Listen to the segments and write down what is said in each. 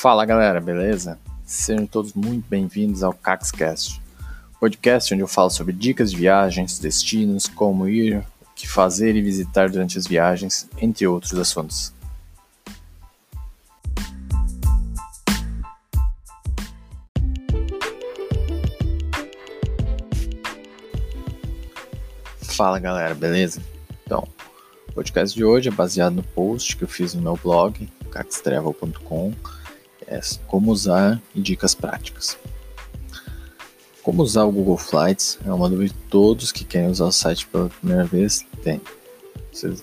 Fala galera, beleza? Sejam todos muito bem-vindos ao CaxCast, podcast onde eu falo sobre dicas de viagens, destinos, como ir, o que fazer e visitar durante as viagens, entre outros assuntos. Fala galera, beleza? Então, o podcast de hoje é baseado no post que eu fiz no meu blog, caxtravel.com é como usar e dicas práticas. Como usar o Google Flights é uma dúvida que todos que querem usar o site pela primeira vez têm. Você,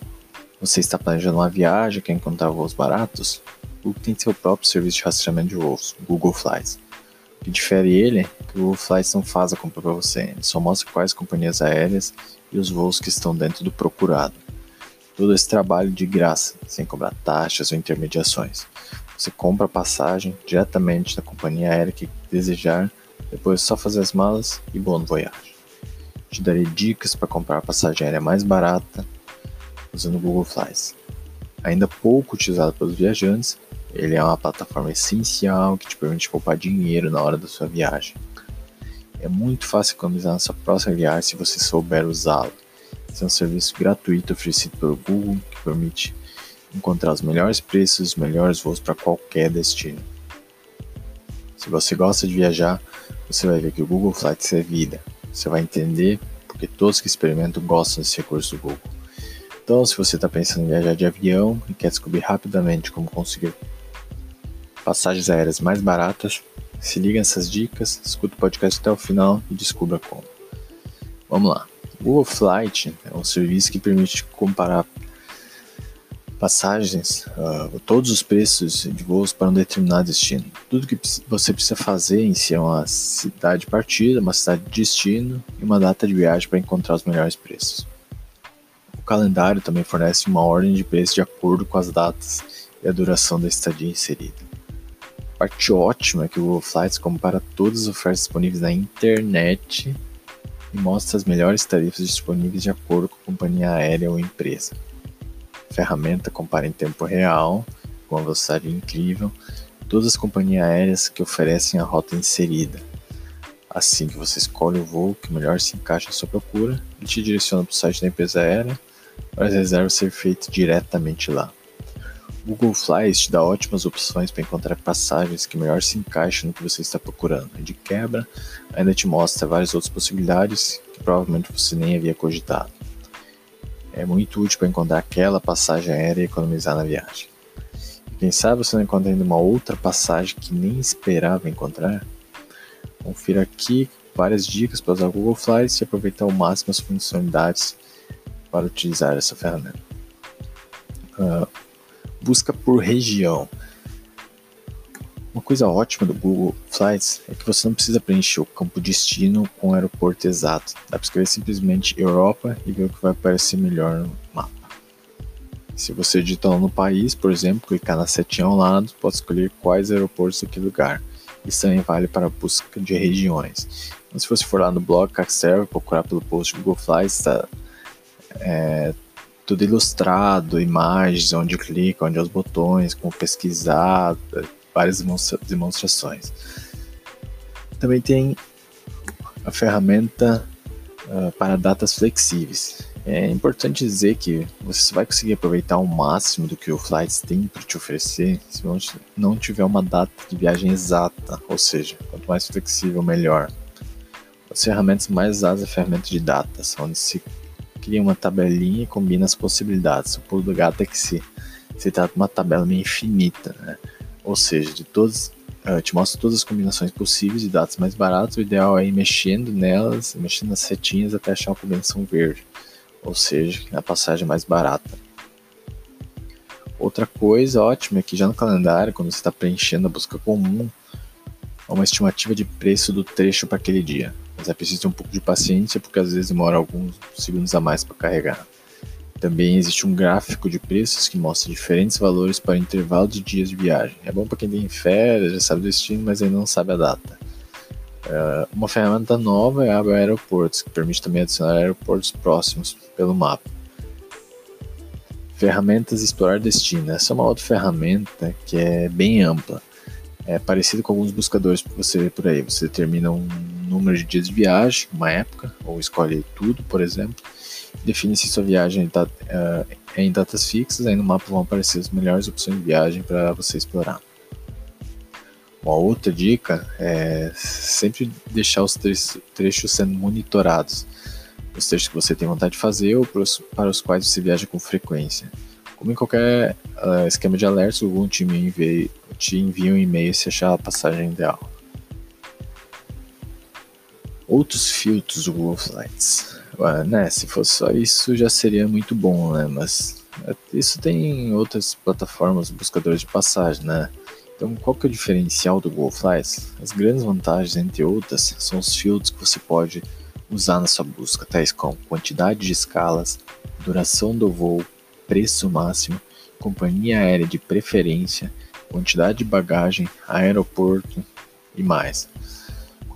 você está planejando uma viagem, quer encontrar voos baratos? O Google tem seu próprio serviço de rastreamento de voos, Google Flights. O que difere ele é que o Google Flights não faz a compra para você, ele só mostra quais companhias aéreas e os voos que estão dentro do procurado. Todo esse trabalho de graça, sem cobrar taxas ou intermediações. Você compra a passagem diretamente da companhia aérea que desejar, depois é só fazer as malas e bom voyage. Te darei dicas para comprar a passagem aérea mais barata usando o Google Flies. Ainda pouco utilizado pelos viajantes, ele é uma plataforma essencial que te permite poupar dinheiro na hora da sua viagem. É muito fácil economizar na sua próxima viagem se você souber usá-lo. Esse é um serviço gratuito oferecido pelo Google que permite encontrar os melhores preços, os melhores voos para qualquer destino. Se você gosta de viajar, você vai ver que o Google Flights é vida. Você vai entender porque todos que experimentam gostam desse recurso do Google. Então, se você está pensando em viajar de avião e quer descobrir rapidamente como conseguir passagens aéreas mais baratas, se liga nessas dicas, escuta o podcast até o final e descubra como. Vamos lá. O Google Flight é um serviço que permite comparar passagens, uh, todos os preços de voos para um determinado destino. Tudo que você precisa fazer em si é uma cidade de partida, uma cidade de destino e uma data de viagem para encontrar os melhores preços. O calendário também fornece uma ordem de preços de acordo com as datas e a duração da estadia inserida. A parte ótima é que o Google Flights compara todas as ofertas disponíveis na internet e mostra as melhores tarifas disponíveis de acordo com a companhia aérea ou empresa ferramenta compara em tempo real, com uma velocidade incrível, todas as companhias aéreas que oferecem a rota inserida. Assim que você escolhe o voo que melhor se encaixa à sua procura, ele te direciona para o site da empresa aérea para as reservas ser feitas diretamente lá. O Google Flies te dá ótimas opções para encontrar passagens que melhor se encaixam no que você está procurando. De quebra, ainda te mostra várias outras possibilidades que provavelmente você nem havia cogitado é muito útil para encontrar aquela passagem aérea e economizar na viagem. Quem sabe você não encontra ainda uma outra passagem que nem esperava encontrar? Confira aqui várias dicas para usar o Google Flights e aproveitar ao máximo as funcionalidades para utilizar essa ferramenta. Uh, busca por região. Uma coisa ótima do Google Flights é que você não precisa preencher o campo destino com o aeroporto exato. Dá para escrever simplesmente Europa e ver o que vai aparecer melhor no mapa. Se você digitar no país, por exemplo, clicar na setinha ao lado, pode escolher quais aeroportos daquele lugar. Isso também vale para a busca de regiões. Então, se você for lá no blog Caxterra, procurar pelo post Google Flights, está é, tudo ilustrado, imagens, onde clica, onde é os botões, como pesquisar, várias demonstrações. Também tem a ferramenta uh, para datas flexíveis. É importante dizer que você vai conseguir aproveitar o máximo do que o Flights tem para te oferecer se não tiver uma data de viagem exata, ou seja, quanto mais flexível, melhor. As ferramentas mais usadas é a ferramenta de datas, onde se cria uma tabelinha e combina as possibilidades. O pulo do gato é que se, se trata de uma tabela infinita, né? Ou seja, de todas, uh, te mostra todas as combinações possíveis de datas mais baratas. O ideal é ir mexendo nelas, mexendo nas setinhas até achar uma combinação verde, ou seja, a passagem mais barata. Outra coisa ótima é que já no calendário, quando você está preenchendo a busca comum, há uma estimativa de preço do trecho para aquele dia. Mas é preciso ter um pouco de paciência porque às vezes demora alguns segundos a mais para carregar. Também existe um gráfico de preços que mostra diferentes valores para intervalo de dias de viagem. É bom para quem tem férias, já sabe o destino, mas ainda não sabe a data. Uh, uma ferramenta nova é a aba Aeroportos, que permite também adicionar aeroportos próximos pelo mapa. Ferramentas Explorar Destino. Essa é uma outra ferramenta que é bem ampla. É parecido com alguns buscadores que você vê por aí. Você determina um número de dias de viagem, uma época, ou escolhe tudo, por exemplo. Define se sua viagem é em datas fixas, aí no mapa vão aparecer as melhores opções de viagem para você explorar. Uma outra dica é sempre deixar os trechos sendo monitorados, os trechos que você tem vontade de fazer ou para os quais você viaja com frequência. Como em qualquer uh, esquema de alertas, Google te envia, te envia um e-mail se achar a passagem ideal. Outros filtros do Google Flights. Uh, né, se fosse só isso já seria muito bom, né? Mas uh, isso tem em outras plataformas buscadores de passagem, né? Então, qual que é o diferencial do Google Flights? As grandes vantagens, entre outras, são os filtros que você pode usar na sua busca, tais como quantidade de escalas, duração do voo, preço máximo, companhia aérea de preferência, quantidade de bagagem, aeroporto e mais.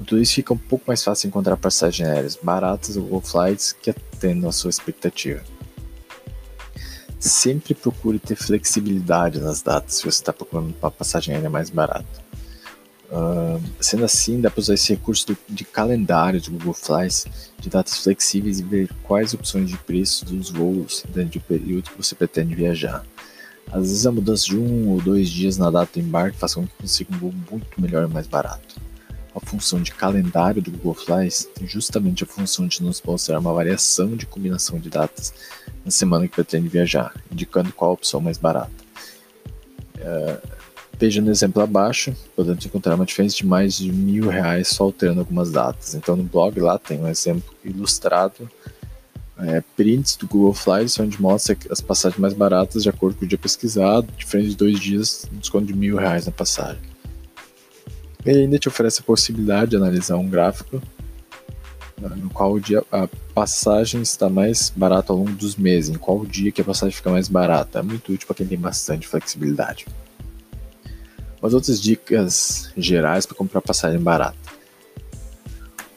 Tudo isso, fica um pouco mais fácil encontrar passagens aéreas baratas ou flights que atendam a sua expectativa. Sempre procure ter flexibilidade nas datas se você está procurando uma passagem aérea mais barata. Uh, sendo assim, dá para usar esse recurso do, de calendário do Google Flights de datas flexíveis e ver quais opções de preço dos voos dentro do período que você pretende viajar. Às vezes a mudança de um ou dois dias na data do embarque faz com que consiga um voo muito melhor e mais barato. A função de calendário do Google Flights tem justamente a função de nos mostrar uma variação de combinação de datas na semana que pretende viajar, indicando qual a opção mais barata. Uh, Veja no exemplo abaixo, podemos encontrar uma diferença de mais de mil reais só alterando algumas datas. Então no blog lá tem um exemplo ilustrado, é, prints do Google Flights, onde mostra as passagens mais baratas de acordo com o dia pesquisado, diferente de dois dias, um desconto de mil reais na passagem. Ele ainda te oferece a possibilidade de analisar um gráfico né, no qual o dia, a passagem está mais barata ao longo dos meses, em qual dia que a passagem fica mais barata. É muito útil para quem tem bastante flexibilidade. Umas outras dicas gerais para comprar passagem barata.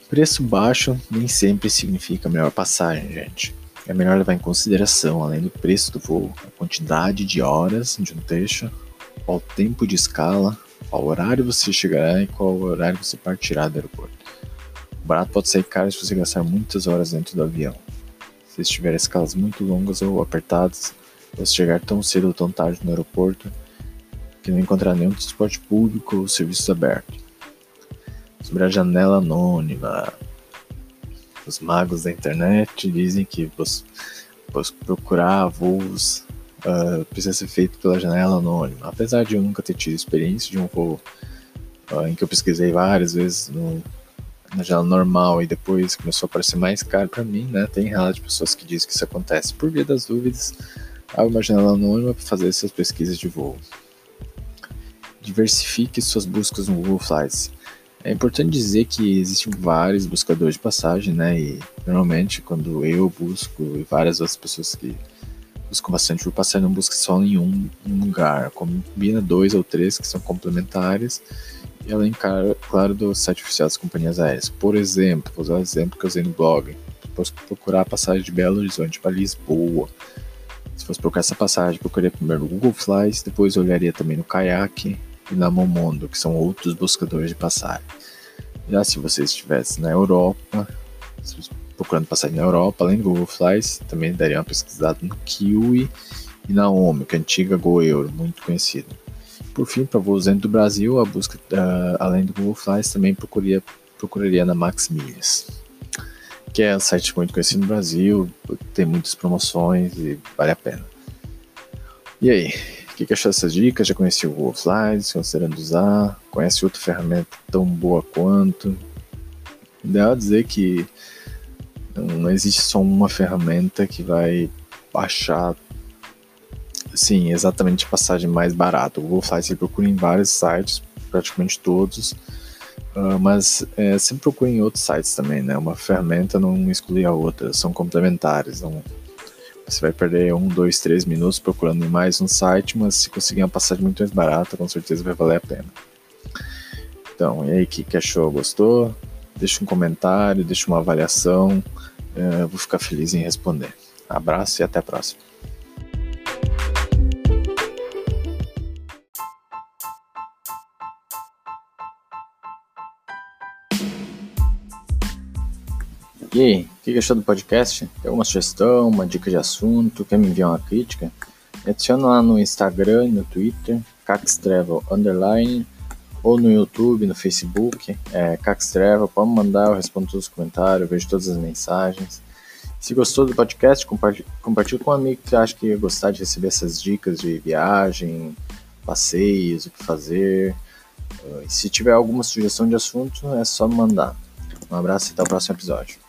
Preço baixo nem sempre significa melhor passagem, gente. É melhor levar em consideração, além do preço do voo, a quantidade de horas de um trecho, qual tempo de escala, qual horário você chegará e qual horário você partirá do aeroporto. O barato pode sair caro se você gastar muitas horas dentro do avião. Se estiver escalas muito longas ou apertadas, você chegar tão cedo ou tão tarde no aeroporto, que não encontrará nenhum transporte público ou serviços abertos. Sobre a janela anônima, os magos da internet dizem que procurar voos uh, precisa ser feito pela janela anônima. Apesar de eu nunca ter tido experiência de um voo uh, em que eu pesquisei várias vezes no, na janela normal e depois começou a parecer mais caro para mim, né? Tem relatos de pessoas que dizem que isso acontece. Por via das dúvidas, há uma janela anônima para fazer essas pesquisas de voo diversifique suas buscas no Google Flights. É importante dizer que existem vários buscadores de passagem, né? E normalmente quando eu busco e várias outras pessoas que buscam bastante por passagem não buscam só em um, um lugar, combina dois ou três que são complementares e além, claro, do site oficial das companhias aéreas. Por exemplo, vou usar o exemplo que eu usei no blog. Posso procurar a passagem de Belo Horizonte para Lisboa. Se fosse procurar essa passagem, procuraria primeiro no Google Flights, depois olharia também no Kayak, e na Momondo, que são outros buscadores de passagem. Já se você estivesse na Europa, procurando passagem na Europa, além do Google Flies, também daria uma pesquisada no Kiwi e na Omi, que é a antiga GoEuro, muito conhecida. Por fim, para voos dentro do Brasil, a busca, uh, além do Google Flies, também procuraria, procuraria na Max Milhas, que é um site muito conhecido no Brasil, tem muitas promoções e vale a pena. E aí, o que, que achou dessas dicas? Já conheci o Google Slides, considerando usar? Conhece outra ferramenta tão boa quanto? Ideal dizer que não existe só uma ferramenta que vai baixar sim, exatamente a passagem mais barata. O Google Flights procura em vários sites, praticamente todos, uh, mas é, sempre procura em outros sites também, né? Uma ferramenta não exclui a outra, são complementares, não, você vai perder um, dois, três minutos procurando em mais um site, mas se conseguir uma passagem muito mais barata, com certeza vai valer a pena. Então, e aí, o que, que achou? Gostou? Deixe um comentário, deixe uma avaliação. É, eu vou ficar feliz em responder. Abraço e até a próxima. E aí, o que achou do podcast? Tem alguma sugestão, uma dica de assunto? Quer me enviar uma crítica? Adiciona lá no Instagram e no Twitter, caxtravel__, ou no YouTube, no Facebook, é, Caxtravel. Pode mandar, eu respondo todos os comentários, vejo todas as mensagens. Se gostou do podcast, compartilhe, compartilhe com um amigo que acha que ia gostar de receber essas dicas de viagem, passeios, o que fazer. E se tiver alguma sugestão de assunto, é só mandar. Um abraço e até o próximo episódio.